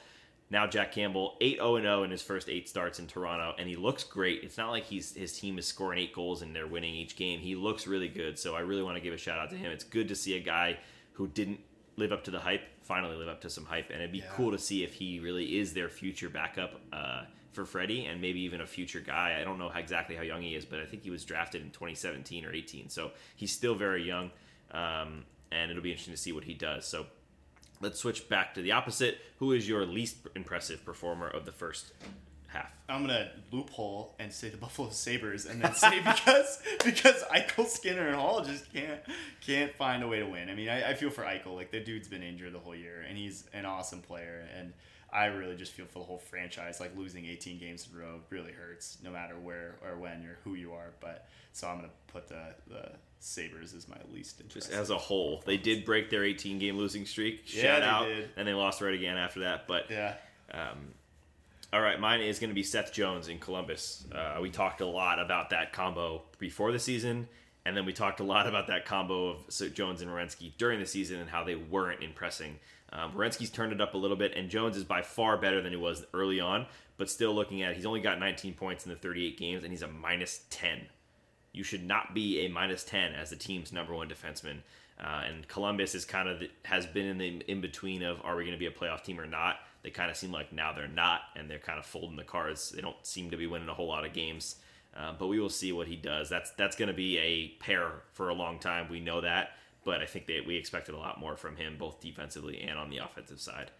Speaker 1: Now Jack Campbell, 8 0 0 in his first eight starts in Toronto, and he looks great. It's not like he's his team is scoring eight goals and they're winning each game. He looks really good, so I really want to give a shout out to him. It's good to see a guy who didn't live up to the hype finally live up to some hype, and it'd be
Speaker 2: Yeah.
Speaker 1: cool to see if he really is their future backup uh, for Freddie and maybe even a future guy. I don't know how, exactly how young he is, but I think he was drafted in 2017 or 18, so he's still very young, um, and it'll be interesting to see what he does. So let's switch back to the opposite. Who is your least impressive performer of the first half?
Speaker 2: I'm gonna loophole and say the Buffalo Sabres, and then say because because Eichel, Skinner, and Hall just can't can't find a way to win. I mean, I, I feel for Eichel. Like the dude's been injured the whole year, and he's an awesome player. And I really just feel for the whole franchise. Like losing 18 games in a row really hurts, no matter where or when or who you are. But so I'm gonna put the the Sabres as my least
Speaker 1: Just as a whole, they did break their 18 game losing streak.
Speaker 2: Yeah,
Speaker 1: Shout
Speaker 2: they
Speaker 1: out,
Speaker 2: did.
Speaker 1: and they lost right again after that. But
Speaker 2: yeah.
Speaker 1: Um, all right, mine is going to be Seth Jones in Columbus. Uh, we talked a lot about that combo before the season, and then we talked a lot about that combo of Jones and Werenski during the season and how they weren't impressing. Um, Werenski's turned it up a little bit, and Jones is by far better than he was early on. But still, looking at it, he's only got 19 points in the 38 games, and he's a minus 10. You should not be a minus 10 as the team's number one defenseman. Uh, and Columbus is kind of the, has been in the in between of are we going to be a playoff team or not? They kind of seem like now they're not, and they're kind of folding the cards. They don't seem to be winning a whole lot of games, uh, but we will see what he does. That's that's going to be a pair for a long time. We know that, but I think that we expected a lot more from him, both defensively and on the offensive side.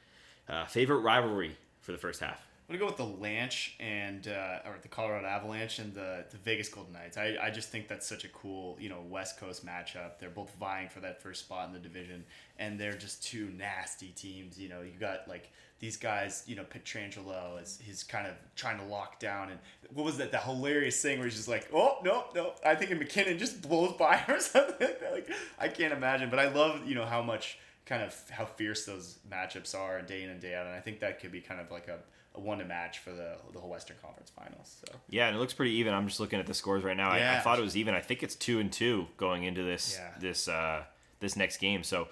Speaker 1: Uh, favorite rivalry for the first half.
Speaker 2: I'm gonna go with the Lanch and uh, or the Colorado Avalanche and the, the Vegas Golden Knights. I, I just think that's such a cool you know West Coast matchup. They're both vying for that first spot in the division, and they're just two nasty teams. You know, you got like these guys. You know, Pietrangelo is he's kind of trying to lock down. And what was that? The hilarious thing where he's just like, oh no no, I think MacKinnon just blows by or something like that. Like I can't imagine, but I love you know how much kind of how fierce those matchups are day in and day out, and I think that could be kind of like a a one to match for the the whole Western Conference Finals. So
Speaker 1: Yeah, and it looks pretty even. I'm just looking at the scores right now. I, I thought it was even. I think it's two and two going into this
Speaker 2: Yeah.
Speaker 1: this uh, this next game. So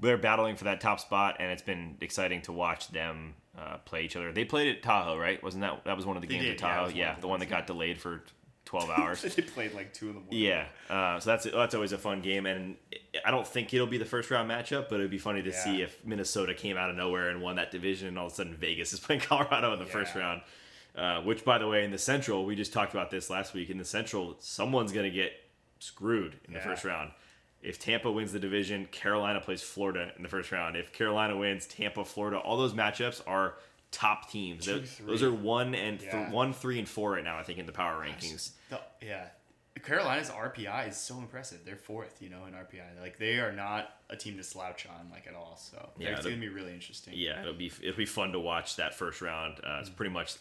Speaker 1: they're battling for that top spot, and it's been exciting to watch them uh, play each other. They played at Tahoe, right? Wasn't that that was one of the
Speaker 2: They
Speaker 1: games
Speaker 2: did,
Speaker 1: at Tahoe? Yeah,
Speaker 2: the
Speaker 1: the one that got delayed for 12 hours.
Speaker 2: they played like two in the morning.
Speaker 1: Yeah, uh, so that's that's always a fun game, and I don't think it'll be the first round matchup, but it'd be funny to
Speaker 2: Yeah.
Speaker 1: see if Minnesota came out of nowhere and won that division, and all of a sudden Vegas is playing Colorado in the first round. Uh, which, by the way, in the Central, we just talked about this last week. In the Central, someone's going to get screwed in the
Speaker 2: Yeah.
Speaker 1: first round. If Tampa wins the division, Carolina plays Florida in the first round. If Carolina wins, Tampa, Florida, all those matchups are top teams.
Speaker 2: Two,
Speaker 1: those, those are one and th- one, three, and four right now. I think in the power rankings.
Speaker 2: The, yeah. Carolina's RPI is so impressive. They're fourth, you know, in RPI. Like they are not a team to slouch on, like at all. So
Speaker 1: Yeah,
Speaker 2: it's gonna be really interesting.
Speaker 1: Yeah, it'll be it'll be fun to watch that first round. Uh, it's pretty much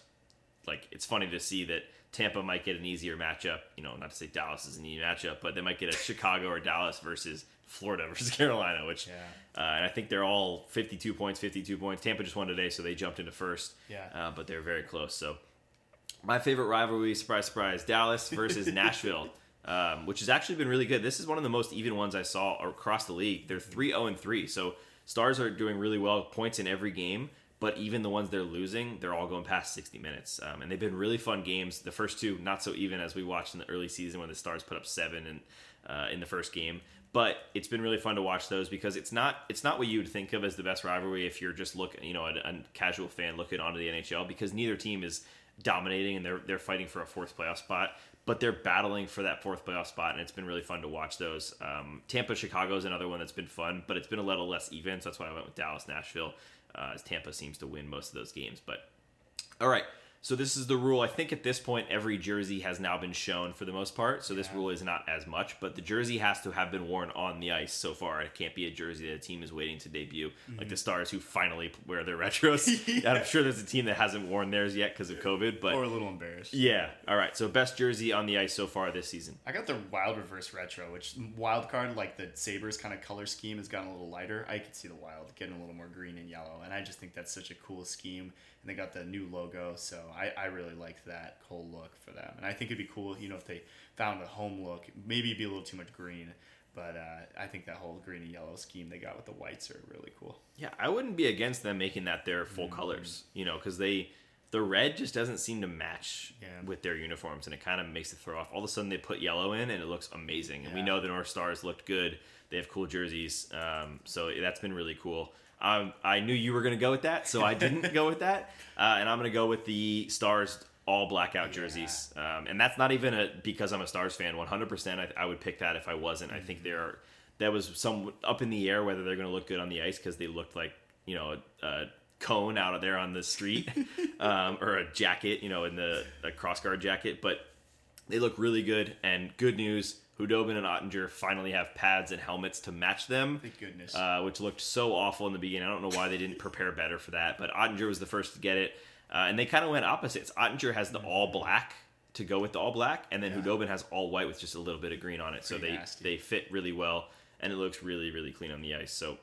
Speaker 1: like it's funny to see that Tampa might get an easier matchup. You know, not to say Dallas is an easy matchup, but they might get a Chicago or Dallas versus Florida versus Carolina, which
Speaker 2: Yeah.
Speaker 1: uh, and I think they're all 52 points, 52 points. Tampa just won today, so they jumped into first.
Speaker 2: Yeah.
Speaker 1: uh, but they're very close. So my favorite rivalry, surprise, surprise, Dallas versus Nashville. Um, which has actually been really good. This is one of the most even ones I saw across the league. They're 3 0 and 3. So Stars are doing really well, points in every game, but even the ones they're losing, they're all going past 60 minutes. Um, and they've been really fun games. The first two, not so even as we watched in the early season when the Stars put up seven and, uh, in the first game. But it's been really fun to watch those because it's not it's not what you would think of as the best rivalry if you're just looking, you know, a, a casual fan looking onto the NHL because neither team is dominating and they're they're fighting for a fourth playoff spot, but they're battling for that fourth playoff spot, and it's been really fun to watch those. Um, Tampa Chicago is another one that's been fun, but it's been a little less even, so that's why I went with Dallas Nashville, uh, as Tampa seems to win most of those games. But all right. So this is the rule. I think at this point every jersey has now been shown for the most part. So this rule is not as much, but the jersey has to have been worn on the ice so far. It can't be a jersey that a team is waiting to debut, like mm-hmm. the Stars who finally wear their retros.
Speaker 2: Yeah.
Speaker 1: I'm sure there's a team that hasn't worn theirs yet because of COVID, but
Speaker 2: Or a little embarrassed.
Speaker 1: yeah. All right. So best jersey on the ice so far this season.
Speaker 2: I got the wild reverse retro, which wild card like the Sabres kind of color scheme has gotten a little lighter. I could see the wild getting a little more green and yellow, and I just think that's such a cool scheme. And they got the new logo, so I, I really liked that whole look for them. And I think it'd be cool, you know, if they found a home look. Maybe it'd be a little too much green, but uh, I think that whole green and yellow scheme they got with the whites are really cool.
Speaker 1: Yeah, I wouldn't be against them making that their full colors. You know, because they the red just doesn't seem to match
Speaker 2: Yeah.
Speaker 1: with their uniforms, and it kind of makes it throw off. All of a sudden, they put yellow in, and it looks amazing. And we know the North Stars looked good. They have cool jerseys, um, so that's been really cool. Um, I knew you were going to go with that, so I didn't go with that, uh, and I'm going to go with the Stars all blackout jerseys. Um, and that's not even a because I'm a Stars fan. 100%, I, I would pick that if I wasn't. I think they're that was some up in the air whether they're going to look good on the ice because they looked like you know a, a cone out of there on the street um, or a jacket, you know, in the a cross guard jacket, but they look really good. And good news, Khudobin and Oettinger finally have pads and helmets to match them.
Speaker 2: Thank goodness.
Speaker 1: Uh, which looked so awful in the beginning. I don't know why they didn't prepare better for that, but Oettinger was the first to get it, uh, and they kind of went opposites. Oettinger has the all black to go with the all black, and then
Speaker 2: Yeah.
Speaker 1: Khudobin has all white with just a little bit of green on it. so they
Speaker 2: nasty.
Speaker 1: they fit really well, and it looks really really clean on the ice. So,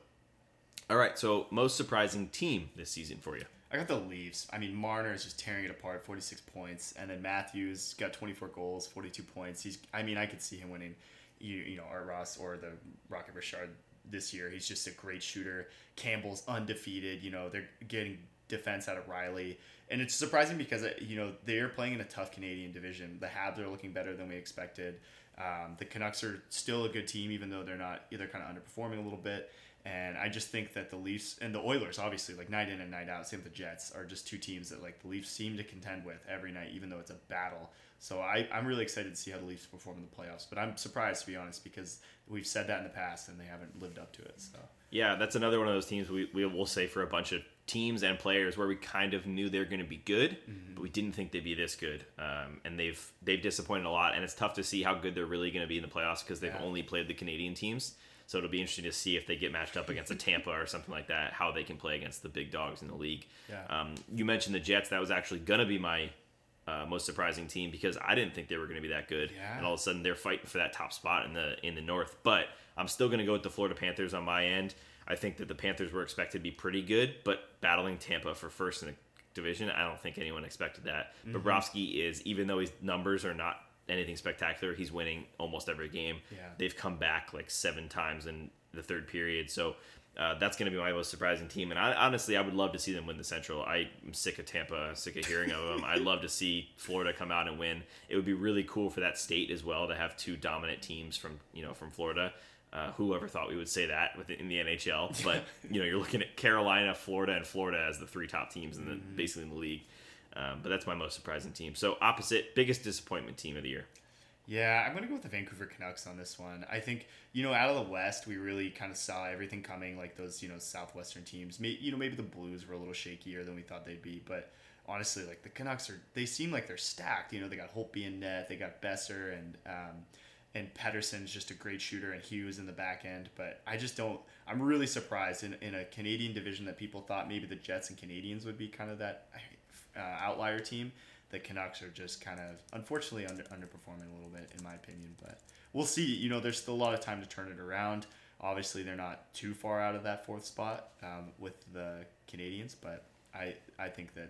Speaker 1: all right, so most surprising team this season for you?
Speaker 2: I got the Leafs. I mean, Marner is just tearing it apart, 46 points, and then Matthews got 24 goals, 42 points. He's, I mean, I could see him winning, you, you know, Art Ross or the Rocket Richard this year. He's just a great shooter. Campbell's undefeated. You know, they're getting defense out of Rielly, and it's surprising because uh, you know they're playing in a tough Canadian division. The Habs are looking better than we expected. Um, the Canucks are still a good team, even though they're not. They're kind of underperforming a little bit. And I just think that the Leafs and the Oilers, obviously, like night in and night out, same with the Jets, are just two teams that like the Leafs seem to contend with every night, even though it's a battle. So I, I'm really excited to see how the Leafs perform in the playoffs. But I'm surprised to be honest because we've said that in the past and they haven't lived up to it. So
Speaker 1: Yeah, that's another one of those teams we, we will say for a bunch of teams and players where we kind of knew they're going to be good, but we didn't think they'd be this good. Um, and they've they've disappointed a lot, and it's tough to see how good they're really going to be in the playoffs because they've
Speaker 2: Yeah.
Speaker 1: only played the Canadian teams. So it'll be interesting to see if they get matched up against a Tampa or something like that, how they can play against the big dogs in the league.
Speaker 2: Yeah.
Speaker 1: Um, you mentioned the Jets; that was actually going to be my uh, most surprising team because I didn't think they were going to be that good,
Speaker 2: Yeah.
Speaker 1: and all of a sudden they're fighting for that top spot in the in the North. But I'm still going to go with the Florida Panthers on my end. I think that the Panthers were expected to be pretty good, but battling Tampa for first in the division, I don't think anyone expected that.
Speaker 2: Mm-hmm.
Speaker 1: Bobrovsky is, even though his numbers are not anything spectacular, he's winning almost every game.
Speaker 2: Yeah.
Speaker 1: They've come back like seven times in the third period, so. Uh, that's going to be my most surprising team, and I, honestly, I would love to see them win the Central. I am sick of Tampa, sick of hearing of them. I'd love to see Florida come out and win. It would be really cool for that state as well to have two dominant teams from you know from Florida. Uh, whoever thought we would say that within the NHL? But you know, you're looking at Carolina, Florida, and Florida as the three top teams in the basically in the league. Um, but that's my most surprising team. So opposite, biggest disappointment team of the year.
Speaker 2: Yeah, I'm gonna go with the Vancouver Canucks on this one. I think you know out of the West, we really kind of saw everything coming. Like those you know Southwestern teams, May, you know maybe the Blues were a little shakier than we thought they'd be, but honestly, like the Canucks are they seem like they're stacked. You know they got Holtby in net, they got Boeser and um, and Pettersson's just a great shooter, and Hughes in the back end. But I just don't. I'm really surprised in in a Canadian division that people thought maybe the Jets and Canadiens would be kind of that uh, outlier team the Canucks are just kind of unfortunately under, underperforming a little bit in my opinion. But we'll see. You know, there's still a lot of time to turn it around. Obviously, they're not too far out of that fourth spot um, with the Canadiens, but I I think that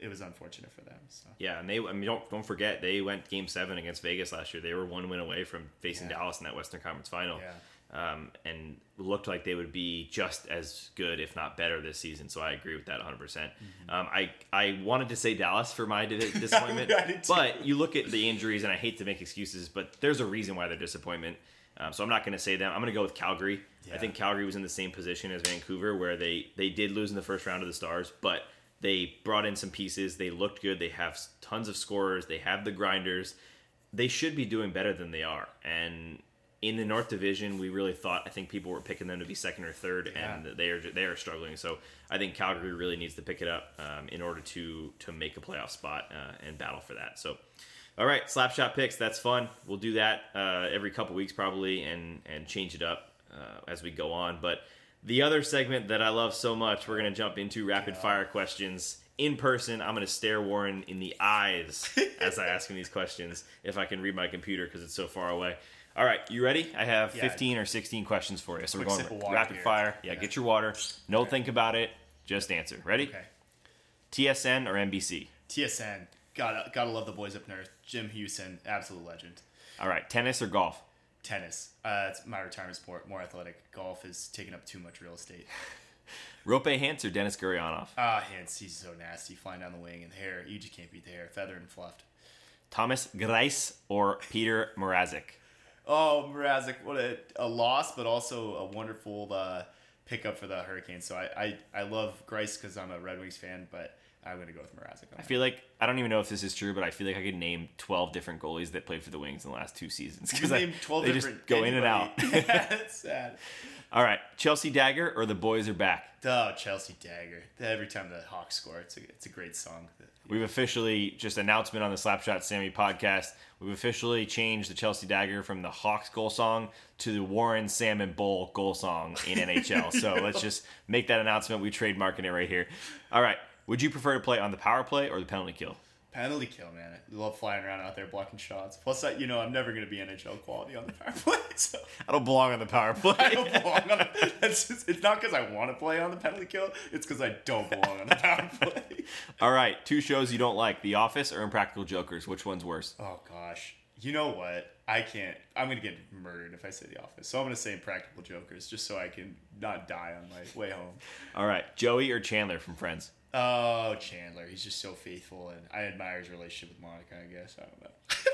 Speaker 2: it was unfortunate for them. So.
Speaker 1: Yeah, and they I mean don't don't forget they went Game Seven against Vegas last year. They were one win away from facing yeah. Dallas in that Western Conference Final.
Speaker 2: Yeah
Speaker 1: um, and looked like they would be just as good, if not better, this season. So I agree with that 100. percent
Speaker 2: mm-hmm.
Speaker 1: um, I I wanted to say Dallas for my disappointment, but you look at the injuries, and I hate to make excuses, but there's a reason why they're disappointment. Um, so I'm not going to say them. I'm going to go with Calgary. Yeah. I think Calgary was in the same position as Vancouver, where they they did lose in the first round of the Stars, but they brought in some pieces. They looked good. They have tons of scorers. They have the grinders. They should be doing better than they are, and in the North Division, we really thought I think people were picking them to be second or third, yeah. and they are they are struggling. So I think Calgary really needs to pick it up um, in order to to make a playoff spot uh, and battle for that. So. All right, slapshot picks. That's fun. We'll do that uh, every couple weeks probably, and and change it up uh, as we go on. But the other segment that I love so much, we're gonna jump into rapid yeah. fire questions in person. I'm gonna stare Warren in the eyes as I ask him these questions if I can read my computer because it's so far away. All right, you ready? I have yeah. 15 or 16 questions for you. So we're going rapid here. fire. Yeah, yeah, get your water. No okay. think about it. Just answer. Ready?
Speaker 2: Okay.
Speaker 1: TSN or NBC?
Speaker 2: TSN. Gotta gotta love the boys up north. Jim Houston, absolute legend.
Speaker 1: All right, tennis or golf?
Speaker 2: Tennis. Uh, it's my retirement sport. More athletic. Golf is taking up too much real estate.
Speaker 1: Roope Hintz or Denis Gurianov?
Speaker 2: Ah, Hintz. He's so nasty. Flying down the wing and hair. You just can't beat the hair. feather and fluffed.
Speaker 1: Thomas Greiss or Peter Mrazek?
Speaker 2: Oh, Mrazek, what a, a loss, but also a wonderful uh, pickup for the Hurricanes. So I, I, I love Greiss because I'm a Red Wings fan, but I'm going to go with Mrazek.
Speaker 1: I feel like, I don't even know if this is true, but I feel like I could name 12 different goalies that played for the Wings in the last two seasons.
Speaker 2: Because name 12
Speaker 1: they just go anybody. in and out.
Speaker 2: yeah, that's sad.
Speaker 1: All right, Chelsea Dagger or the boys are back.
Speaker 2: Oh, Chelsea Dagger. Every time the Hawks score, it's a, it's a great song.
Speaker 1: We've officially just announcement on the Slapshot Sammy podcast. We've officially changed the Chelsea Dagger from the Hawks goal song to the Warren Salmon Bowl goal song in NHL. so let's just make that announcement. We trademarking it right here. All right. Would you prefer to play on the power play or the penalty kill?
Speaker 2: Penalty kill, man. I love flying around out there blocking shots. Plus, I, you know, I'm never going to be NHL quality on the power play. So
Speaker 1: I don't belong on the power play.
Speaker 2: I don't belong on. Just, it's not because I want to play on the penalty kill. It's because I don't belong on the power play.
Speaker 1: All right, two shows you don't like: The Office or Impractical Jokers. Which one's worse?
Speaker 2: Oh gosh, you know what? I can't. I'm going to get murdered if I say The Office. So I'm going to say Impractical Jokers, just so I can not die on my way home.
Speaker 1: All right, Joey or Chandler from Friends.
Speaker 2: Oh, Chandler. He's just so faithful, and I admire his relationship with Monica. I guess I don't know.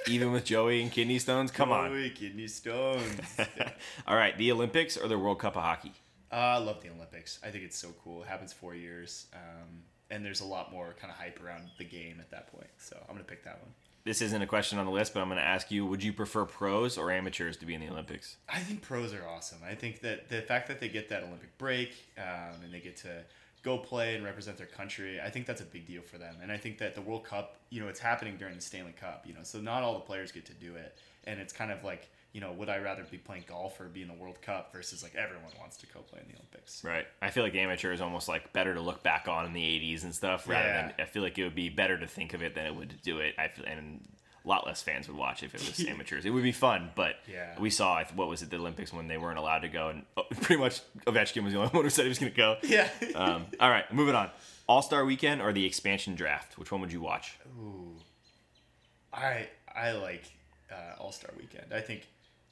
Speaker 1: Even with Joey and kidney stones, come Joey, on.
Speaker 2: Joey, kidney stones.
Speaker 1: All right, the Olympics or the World Cup of hockey?
Speaker 2: Uh, I love the Olympics. I think it's so cool. It happens four years, um, and there's a lot more kind of hype around the game at that point. So I'm gonna pick that one.
Speaker 1: This isn't a question on the list, but I'm going to ask you: Would you prefer pros or amateurs to be in the Olympics?
Speaker 2: I think pros are awesome. I think that the fact that they get that Olympic break um, and they get to go play and represent their country. I think that's a big deal for them. And I think that the World Cup, you know, it's happening during the Stanley Cup, you know, so not all the players get to do it. And it's kind of like, you know, would I rather be playing golf or be in the World Cup versus like everyone wants to go play in the Olympics?
Speaker 1: Right. I feel like amateur is almost like better to look back on in the 80s and stuff rather yeah. than I feel like it would be better to think of it than it would to do it. I feel, and a lot less fans would watch if it was amateurs. It would be fun, but
Speaker 2: yeah.
Speaker 1: we saw what was it the Olympics when they weren't allowed to go, and oh, pretty much Ovechkin was the only one who said he was going to go.
Speaker 2: Yeah.
Speaker 1: um, all right, moving on. All Star Weekend or the expansion draft? Which one would you watch?
Speaker 2: Ooh, I I like uh, All Star Weekend. I think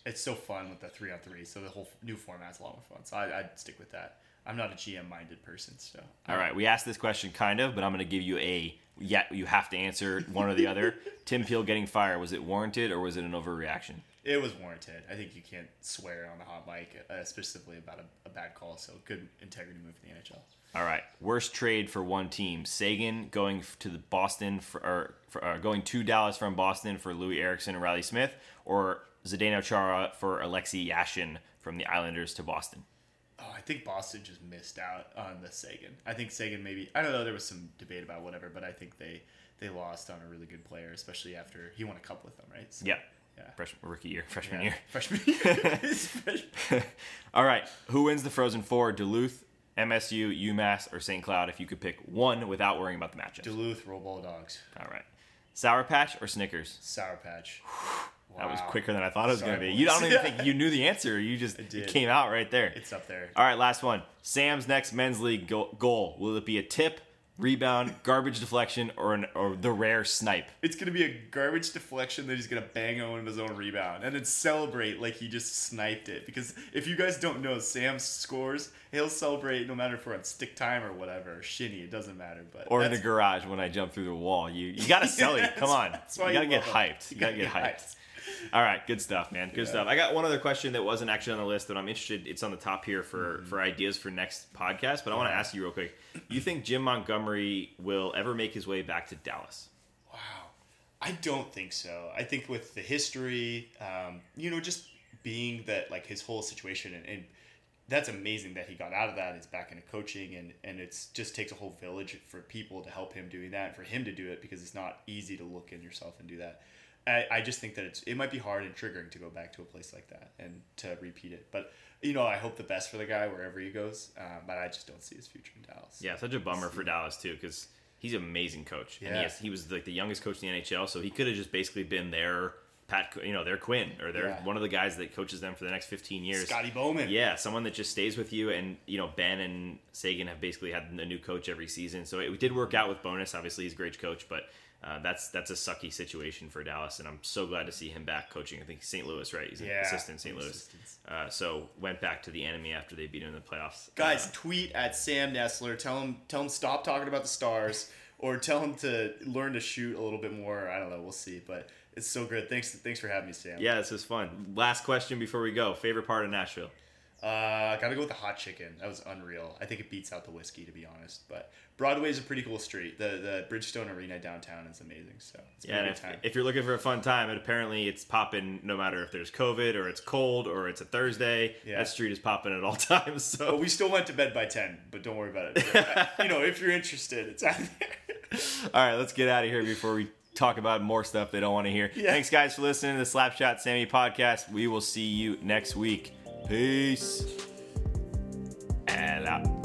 Speaker 2: it's so fun with the three on three. So the whole new format's a lot more fun. So I, would stick with that. I'm not a GM minded person, so
Speaker 1: All right, we asked this question kind of, but I'm going to give you a yeah. You have to answer one or the other. Tim Peel getting fired was it warranted or was it an overreaction?
Speaker 2: It was warranted. I think you can't swear on the hot mic, uh, specifically about a, a bad call. So good integrity move for the NHL.
Speaker 1: All right, worst trade for one team: Seguin going to the Boston for, or, for uh, going to Dallas from Boston for Loui Eriksson and Reilly Smith, or Zdeno Chara for Alexei Yashin from the Islanders to Boston.
Speaker 2: I think Boston just missed out on the Seguin. I think Seguin maybe I don't know. There was some debate about whatever, but I think they they lost on a really good player, especially after he won a cup with them, right? So,
Speaker 1: Yeah,
Speaker 2: Yeah.
Speaker 1: freshman rookie year, freshman
Speaker 2: Yeah.
Speaker 1: year.
Speaker 2: Freshman year.
Speaker 1: All right, who wins the Frozen Four? Duluth, MSU, UMass, or St. Cloud? If you could pick one without worrying about the matchups.
Speaker 2: Duluth roll ball dogs.
Speaker 1: All right, Sour Patch or Snickers?
Speaker 2: Sour Patch.
Speaker 1: That was quicker than I thought it was going to be. You don't even think you knew the answer. You just it
Speaker 2: did.
Speaker 1: came out right there.
Speaker 2: It's up there.
Speaker 1: All right, last one. Sam's next men's league go- goal will it be a tip, rebound, garbage deflection, or an or the rare snipe?
Speaker 2: It's gonna be a garbage deflection that he's gonna bang on his own rebound and then celebrate like he just sniped it. Because if you guys don't know, Sam scores, he'll celebrate no matter if we're on stick time or whatever, or shinny, it doesn't matter. But
Speaker 1: Or in the garage when I jump through the wall. You you got to sell it. Come on, you got to get hyped. You got to get hyped. All right, good stuff, man. Good stuff. I got one other question that wasn't actually on the list, but I'm interested. It's on the top here for
Speaker 2: Mm-hmm.
Speaker 1: for ideas for next podcast. But I want to ask you real quick. You think Jim Montgomery will ever make his way back to Dallas?
Speaker 2: Wow. I don't think so. I think with the history, um, you know, just being that like his whole situation and, and that's amazing that he got out of that. He's back into coaching and and it's just takes a whole village for people to help him doing that and for him to do it because it's not easy to look in yourself and do that. I, I just think that it's it might be hard and triggering to go back to a place like that and to repeat it. But you know, I hope the best for the guy wherever he goes. Um, but I just don't see his future in Dallas.
Speaker 1: Yeah, such a bummer for Dallas too, because he's an amazing coach. And he,
Speaker 2: Yeah.
Speaker 1: has, he was like the youngest coach in the NHL, so he could have just basically been there. Pat, you know, their Quinn or their
Speaker 2: Yeah.
Speaker 1: one of the guys that coaches them for the next 15 years.
Speaker 2: Scotty Bowman.
Speaker 1: Yeah, someone that just stays with you. And, you know, Benn and Seguin have basically had a new coach every season. So it did work out with Bowness. Obviously, he's a great coach, but uh, that's that's a sucky situation for Dallas. And I'm so glad to see him back coaching. I think St. Louis, right? He's an
Speaker 2: Yeah,
Speaker 1: assistant St. Louis. Uh, so went back to the enemy after they beat him in the playoffs.
Speaker 2: Guys,
Speaker 1: Uh,
Speaker 2: tweet at Sam Nestler. Tell him tell him stop talking about the stars, or tell him to learn to shoot a little bit more. I don't know. We'll see. But it's so good. Thanks thanks for having me, Sam.
Speaker 1: yeah, this was fun. Last question before we go. Favorite part of Nashville?
Speaker 2: Uh, gotta go with the hot chicken. That was unreal. I think it beats out the whiskey, to be honest. But Broadway's a pretty cool street. The the Bridgestone Arena downtown is amazing. So it's
Speaker 1: Yeah, if,
Speaker 2: time.
Speaker 1: if you're looking for a fun time, and apparently it's popping no matter if there's COVID or it's cold or it's a Thursday.
Speaker 2: Yeah.
Speaker 1: That street is popping at all times. So
Speaker 2: but we still went to bed by ten. But don't worry about it. you know, if you're interested, it's out there.
Speaker 1: All right, let's get out of here before we talk about more stuff they don't want to hear.
Speaker 2: Yeah.
Speaker 1: Thanks, guys, for listening to the Slapshot Sammy podcast. We will see you next week. Peace. And.